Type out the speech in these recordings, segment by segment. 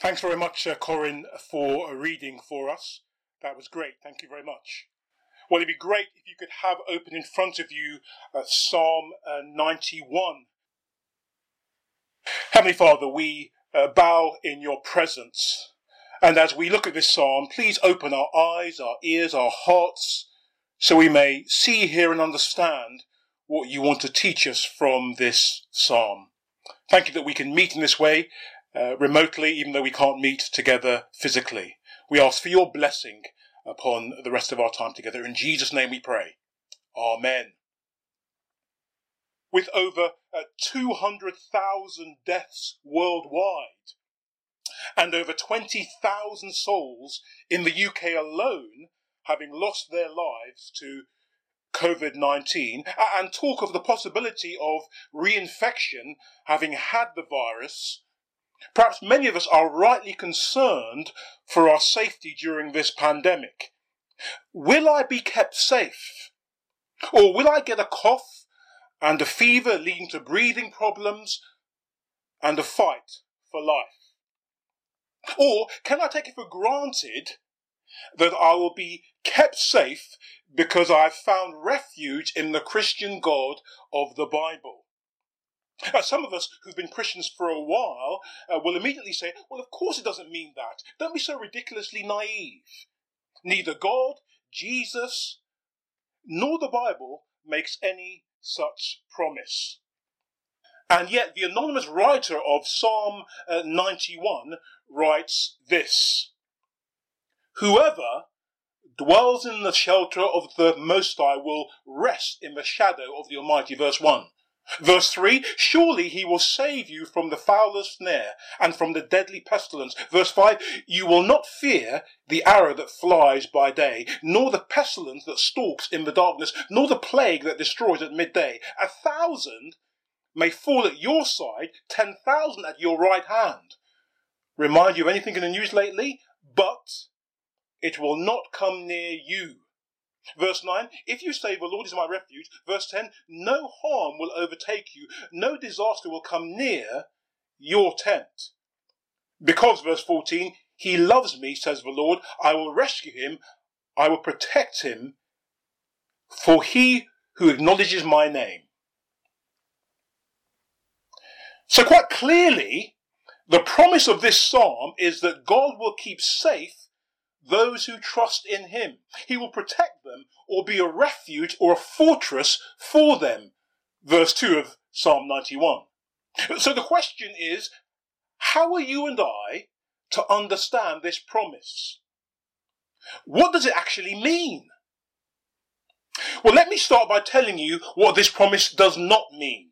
Thanks very much, uh, Corin, for reading for us. That was great. Thank you very much. Well, it'd be great if you could have open in front of you uh, Psalm uh, 91. Heavenly Father, we uh, bow in your presence. And as we look at this psalm, please open our eyes, our ears, our hearts, so we may see, hear, and understand what you want to teach us from this psalm. Thank you that we can meet in this way uh, remotely, even though we can't meet together physically. We ask for your blessing upon the rest of our time together. In Jesus' name we pray. Amen. With over uh, 200,000 deaths worldwide and over 20,000 souls in the UK alone having lost their lives to COVID 19, and talk of the possibility of reinfection having had the virus Perhaps many of us are rightly concerned for our safety during this pandemic. Will I be kept safe? Or will I get a cough and a fever leading to breathing problems and a fight for life? Or can I take it for granted that I will be kept safe because I've found refuge in the Christian God of the Bible? Uh, some of us who've been Christians for a while uh, will immediately say, well, of course it doesn't mean that. Don't be so ridiculously naive. Neither God, Jesus, nor the Bible makes any such promise. And yet, the anonymous writer of Psalm uh, 91 writes this Whoever dwells in the shelter of the Most High will rest in the shadow of the Almighty. Verse 1. Verse 3 Surely he will save you from the fowler's snare and from the deadly pestilence. Verse 5 You will not fear the arrow that flies by day, nor the pestilence that stalks in the darkness, nor the plague that destroys at midday. A thousand may fall at your side, ten thousand at your right hand. Remind you of anything in the news lately? But it will not come near you. Verse 9, if you say, The Lord is my refuge. Verse 10, no harm will overtake you, no disaster will come near your tent. Because, verse 14, he loves me, says the Lord, I will rescue him, I will protect him, for he who acknowledges my name. So, quite clearly, the promise of this psalm is that God will keep safe those who trust in him. He will protect them or be a refuge or a fortress for them. Verse 2 of Psalm 91. So the question is, how are you and I to understand this promise? What does it actually mean? Well, let me start by telling you what this promise does not mean,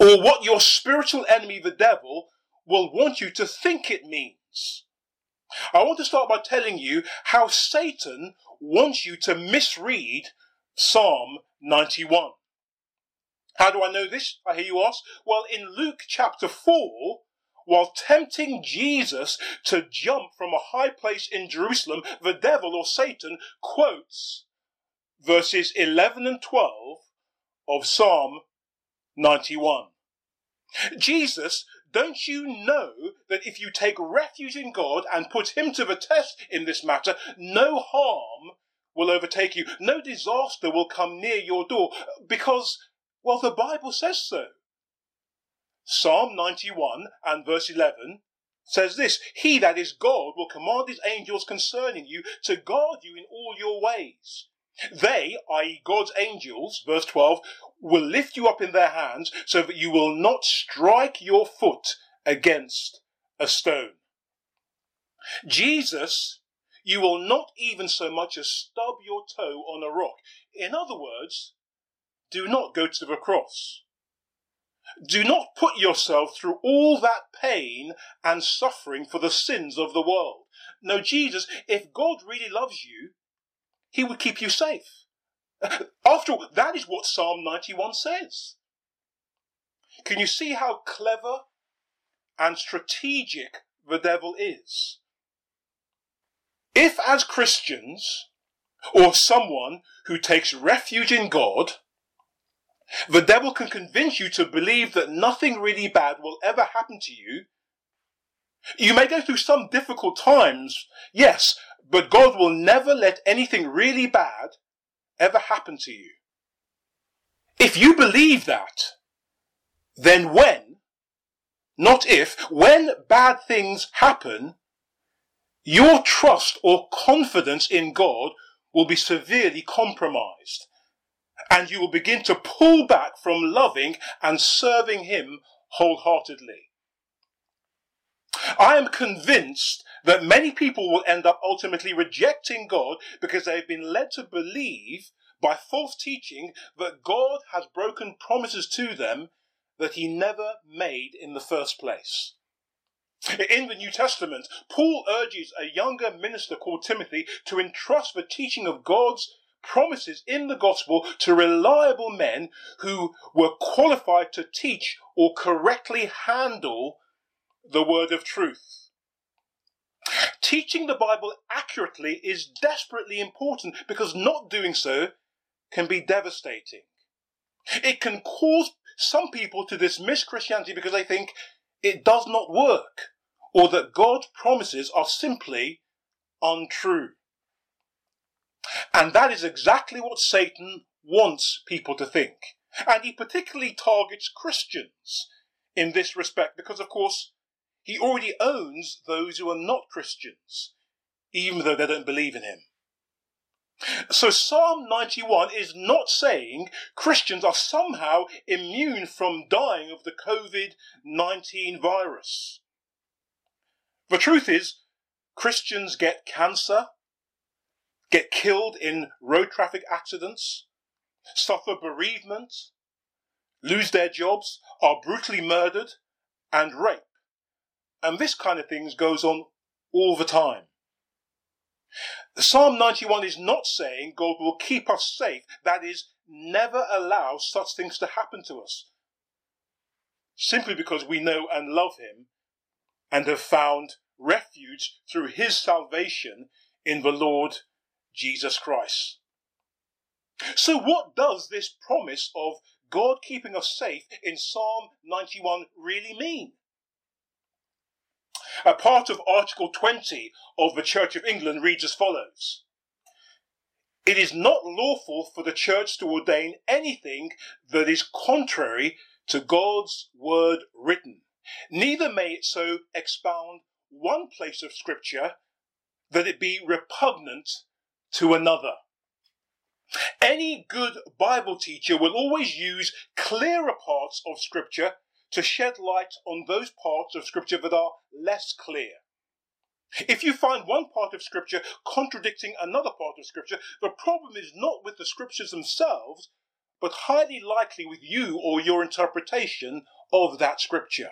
or what your spiritual enemy, the devil, will want you to think it means. I want to start by telling you how Satan wants you to misread Psalm 91. How do I know this? I hear you ask. Well, in Luke chapter 4, while tempting Jesus to jump from a high place in Jerusalem, the devil or Satan quotes verses 11 and 12 of Psalm 91. Jesus don't you know that if you take refuge in God and put Him to the test in this matter, no harm will overtake you, no disaster will come near your door, because, well, the Bible says so. Psalm 91 and verse 11 says this He that is God will command his angels concerning you to guard you in all your ways. They, i.e., God's angels, verse 12, will lift you up in their hands so that you will not strike your foot against a stone. Jesus, you will not even so much as stub your toe on a rock. In other words, do not go to the cross. Do not put yourself through all that pain and suffering for the sins of the world. No, Jesus, if God really loves you, he would keep you safe. After all, that is what Psalm 91 says. Can you see how clever and strategic the devil is? If, as Christians, or someone who takes refuge in God, the devil can convince you to believe that nothing really bad will ever happen to you, You may go through some difficult times, yes, but God will never let anything really bad ever happen to you. If you believe that, then when, not if, when bad things happen, your trust or confidence in God will be severely compromised. And you will begin to pull back from loving and serving Him wholeheartedly. I am convinced that many people will end up ultimately rejecting God because they've been led to believe by false teaching that God has broken promises to them that he never made in the first place. In the New Testament, Paul urges a younger minister called Timothy to entrust the teaching of God's promises in the gospel to reliable men who were qualified to teach or correctly handle the word of truth. Teaching the Bible accurately is desperately important because not doing so can be devastating. It can cause some people to dismiss Christianity because they think it does not work or that God's promises are simply untrue. And that is exactly what Satan wants people to think. And he particularly targets Christians in this respect because, of course, he already owns those who are not Christians, even though they don't believe in him. So Psalm 91 is not saying Christians are somehow immune from dying of the COVID 19 virus. The truth is, Christians get cancer, get killed in road traffic accidents, suffer bereavement, lose their jobs, are brutally murdered, and raped. And this kind of things goes on all the time. Psalm 91 is not saying God will keep us safe, that is, never allow such things to happen to us. Simply because we know and love Him and have found refuge through His salvation in the Lord Jesus Christ. So, what does this promise of God keeping us safe in Psalm 91 really mean? A part of Article 20 of the Church of England reads as follows It is not lawful for the Church to ordain anything that is contrary to God's word written, neither may it so expound one place of Scripture that it be repugnant to another. Any good Bible teacher will always use clearer parts of Scripture to shed light on those parts of Scripture that are less clear. If you find one part of Scripture contradicting another part of Scripture, the problem is not with the Scriptures themselves, but highly likely with you or your interpretation of that Scripture.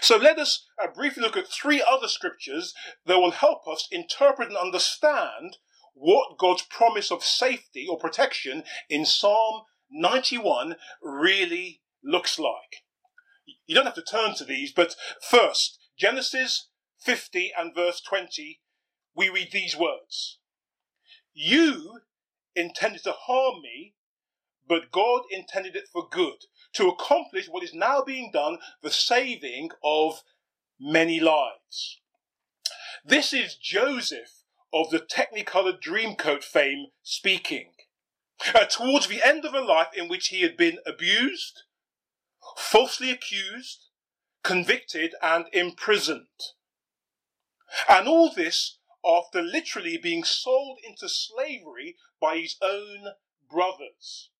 So let us uh, briefly look at three other Scriptures that will help us interpret and understand what God's promise of safety or protection in Psalm 91 really looks like. You don't have to turn to these, but first, Genesis 50 and verse 20, we read these words You intended to harm me, but God intended it for good, to accomplish what is now being done, the saving of many lives. This is Joseph of the Technicolor Dreamcoat fame speaking. Uh, towards the end of a life in which he had been abused, falsely accused, convicted, and imprisoned. And all this after literally being sold into slavery by his own brothers.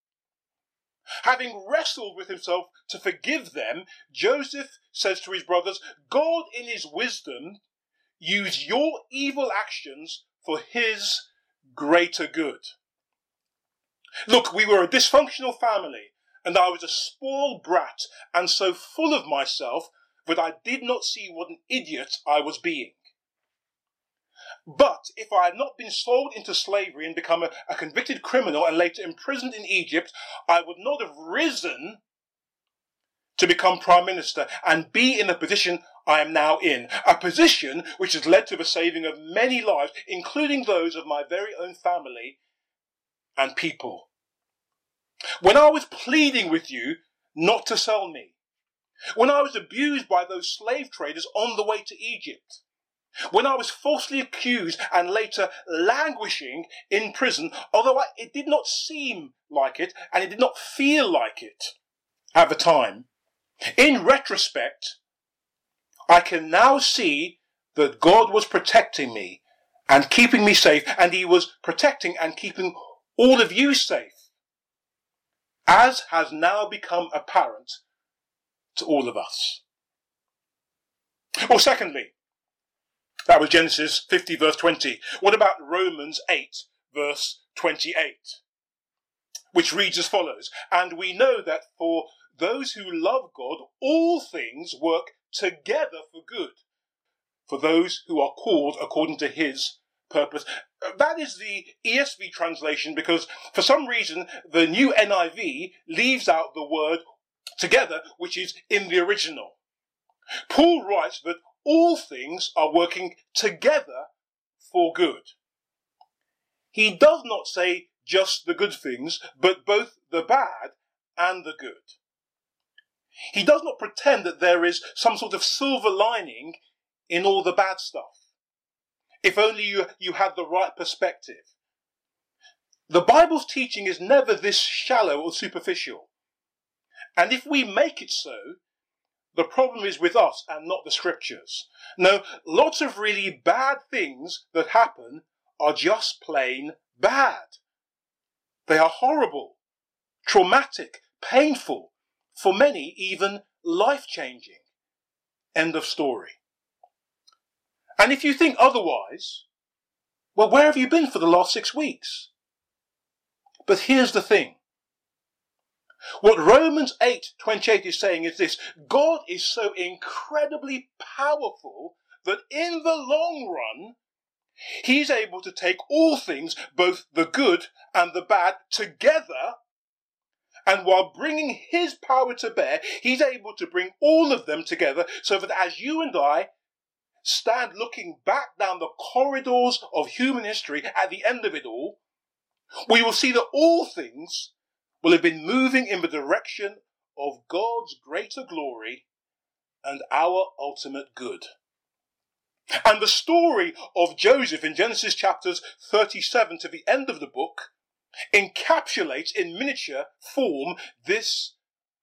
Having wrestled with himself to forgive them, Joseph says to his brothers, God in his wisdom used your evil actions for his greater good. Look, we were a dysfunctional family and I was a spoiled brat and so full of myself that I did not see what an idiot I was being. But if I had not been sold into slavery and become a, a, convicted criminal and later imprisoned in Egypt, I would not have risen to become prime minister and be in the position I am now in. A position which has led to the saving of many lives, including those of my very own family and people. When I was pleading with you not to sell me, When I was abused by those slave traders on the way to Egypt. When I was falsely accused and later languishing in prison, although I, it did not seem like it and it did not feel like it at the time. In retrospect, I can now see that God was protecting me and keeping me safe, and He was protecting and keeping all of you safe, as has now become apparent to all of us. Or secondly, that was Genesis 50 verse 20. What about Romans 8 verse 28? Which reads as follows, and we know that for those who love God, all things work together for good, for those who are called according to his purpose. Uh, that is the ESV translation because for some reason the new NIV leaves out the word together, which is in the original. Paul writes that all things are working together for good. He does not say just the good things, but both the bad and the good. He does not pretend that there is some sort of silver lining in all the bad stuff. If only you, you had the right perspective. The Bible's teaching is never this shallow or superficial. And if we make it so, the problem is with us and not the scriptures. No, lots of really bad things that happen are just plain bad. They are horrible, traumatic, painful, for many, even life changing. End of story. And if you think otherwise, well, where have you been for the last six weeks? But here's the thing. What Romans 8:28 is saying is this God is so incredibly powerful that in the long run, He's able to take all things, both the good and the bad, together and while bringing his power to bear, he's able to bring all of them together so that as you and I stand looking back down the corridors of human history at the end of it all, we will see that all things will have been moving in the direction of God's greater glory and our ultimate good. And the story of Joseph in Genesis chapters 37 to the end of the book encapsulates in miniature form this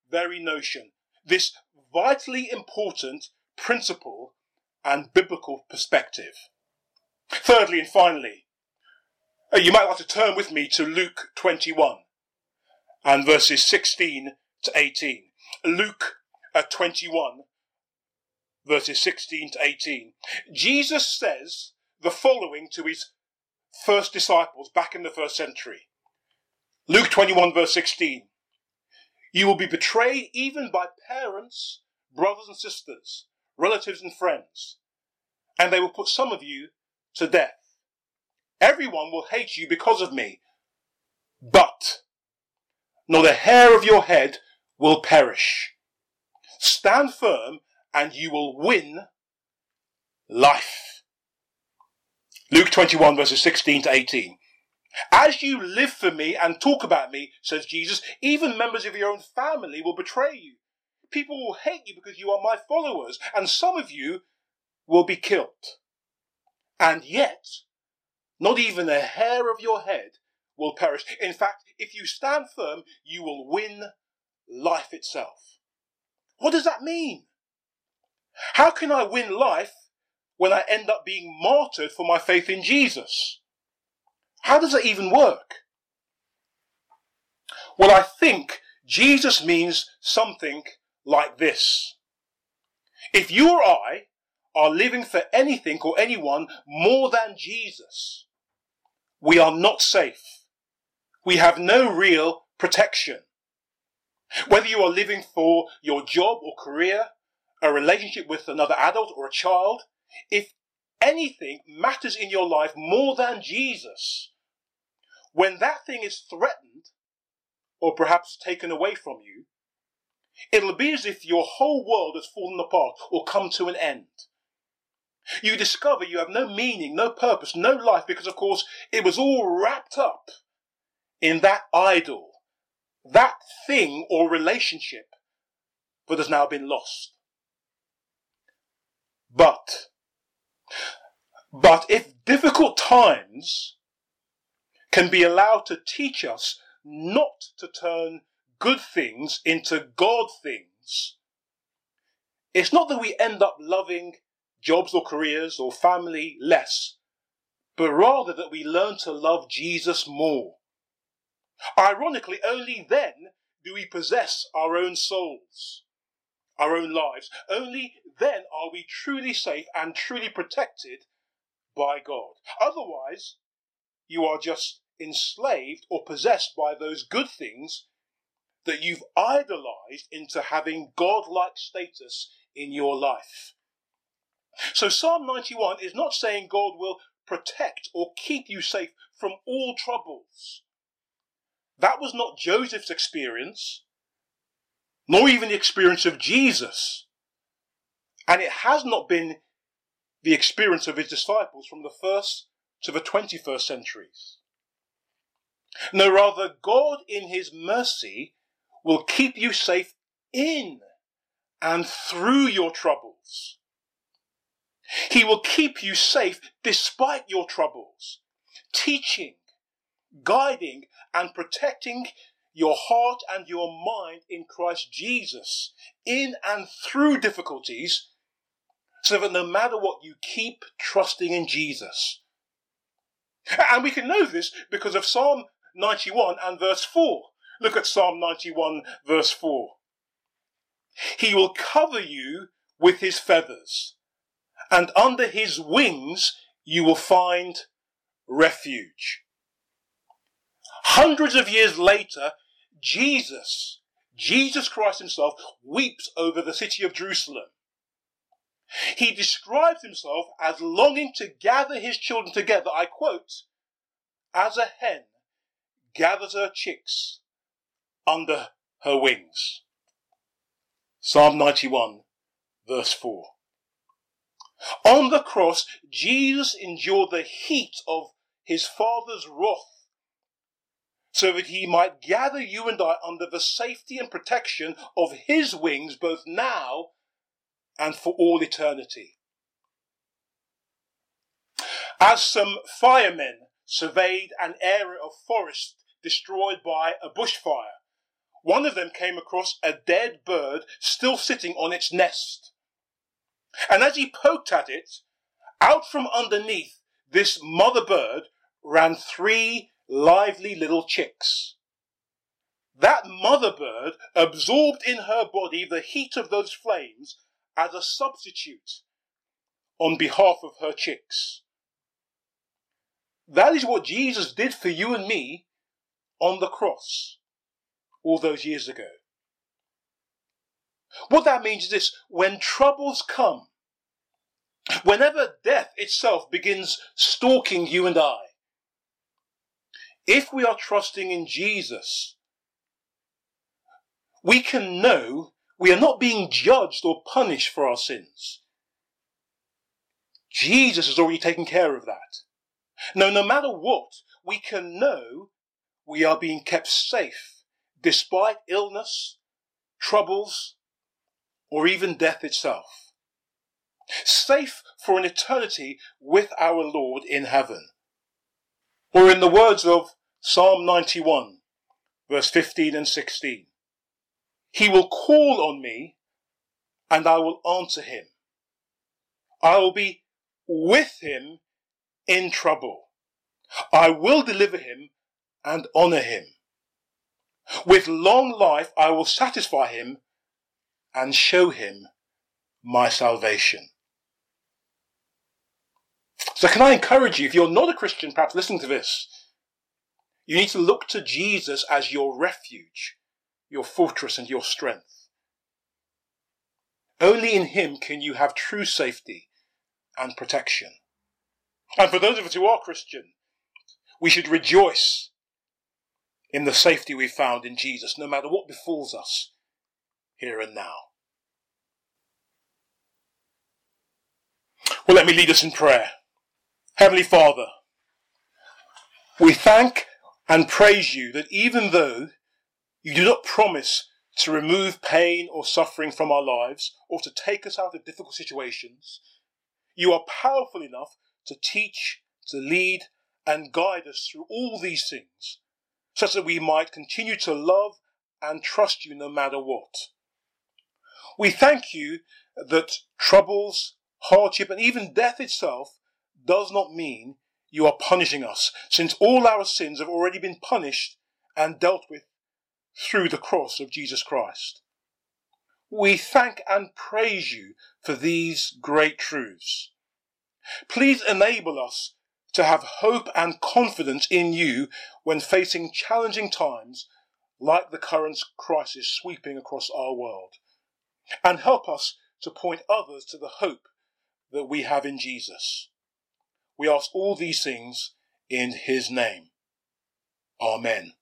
very notion, this vitally important principle and biblical perspective. Thirdly and finally, uh, you might like to turn with me to Luke 21 and verses 16 to 18. Luke uh, 21 verses 16 to 18. Jesus says the following to his first disciples back in the first century. Luke 21, verse 16. You will be betrayed even by parents, brothers and sisters, relatives and friends, and they will put some of you to death. Everyone will hate you because of me, but not a hair of your head will perish. Stand firm and you will win life. Luke 21 verses 16 to 18. As you live for me and talk about me, says Jesus, even members of your own family will betray you. People will hate you because you are my followers, and some of you will be killed. And yet, not even a hair of your head will perish. In fact, if you stand firm, you will win life itself. What does that mean? How can I win life when I end up being martyred for my faith in Jesus? How does that even work? Well, I think Jesus means something like this. If you or I are living for anything or anyone more than Jesus, we are not safe. We have no real protection. Whether you are living for your job or career, a relationship with another adult or a child, if anything matters in your life more than Jesus, when that thing is threatened, or perhaps taken away from you, it'll be as if your whole world has fallen apart or come to an end. You discover you have no meaning, no purpose, no life, because of course it was all wrapped up in that idol, that thing or relationship that has now been lost. But, but if difficult times can be allowed to teach us not to turn good things into God things, it's not that we end up loving jobs or careers or family less, but rather that we learn to love Jesus more. Ironically, only then do we possess our own souls, our own lives. Only then are we truly safe and truly protected by God. Otherwise, you are just enslaved or possessed by those good things that you've idolized into having God-like status in your life. So Psalm 91 is not saying God will protect or keep you safe from all troubles. That was not Joseph's experience, nor even the experience of Jesus. And it has not been the experience of his disciples from the first to the 21st centuries. No, rather, God in his mercy will keep you safe in and through your troubles. He will keep you safe despite your troubles, teaching, guiding, and protecting your heart and your mind in Christ Jesus in and through difficulties so that no matter what, you keep trusting in Jesus. And we can know this because of Psalm 91 and verse 4. Look at Psalm 91 verse 4. He will cover you with his feathers, and under his wings you will find refuge. Hundreds of years later, Jesus, Jesus Christ himself, weeps over the city of Jerusalem. He describes himself as longing to gather his children together, I quote, as a hen gathers her chicks under her wings. Psalm 91, verse 4. On the cross, Jesus endured the heat of his Father's wrath so that he might gather you and I under the safety and protection of his wings both now and for all eternity. As some firemen surveyed an area of forest destroyed by a bushfire, one of them came across a dead bird still sitting on its nest. And as he poked at it, out from underneath this mother bird ran three lively little chicks. That mother bird absorbed in her body the heat of those flames as a substitute on behalf of her chicks. That is what Jesus did for you and me on the cross all those years ago. What that means is this when troubles come, whenever death itself begins stalking you and I, if we are trusting in Jesus, we can know we are not being judged or punished for our sins. Jesus has already taken care of that. No, no matter what, we can know we are being kept safe despite illness, troubles, or even death itself. Safe for an eternity with our Lord in heaven. Or in the words of Psalm 91, verse 15 and 16, He will call on me and I will answer him. I will be with him in trouble. I will deliver him and honor him. With long life I will satisfy him and show him my salvation. So can I encourage you, if you're not a Christian, perhaps listening to this, you need to look to Jesus as your refuge, your fortress and your strength. Only in him can you have true safety and protection. And for those of us who are Christian, we should rejoice in the safety we found in Jesus, no matter what befalls us here and now. Well, let me lead us in prayer. Heavenly Father, we thank and praise you that even though you do not promise to remove pain or suffering from our lives or to take us out of difficult situations. You are powerful enough to teach, to lead, and guide us through all these things, such that we might continue to love and trust you no matter what. We thank you that troubles, hardship, and even death itself does not mean you are punishing us, since all our sins have already been punished and dealt with through the cross of Jesus Christ. We thank and praise you for these great truths. Please enable us to have hope and confidence in you when facing challenging times like the current crisis sweeping across our world. And help us to point others to the hope that we have in Jesus. We ask all these things in his name. Amen.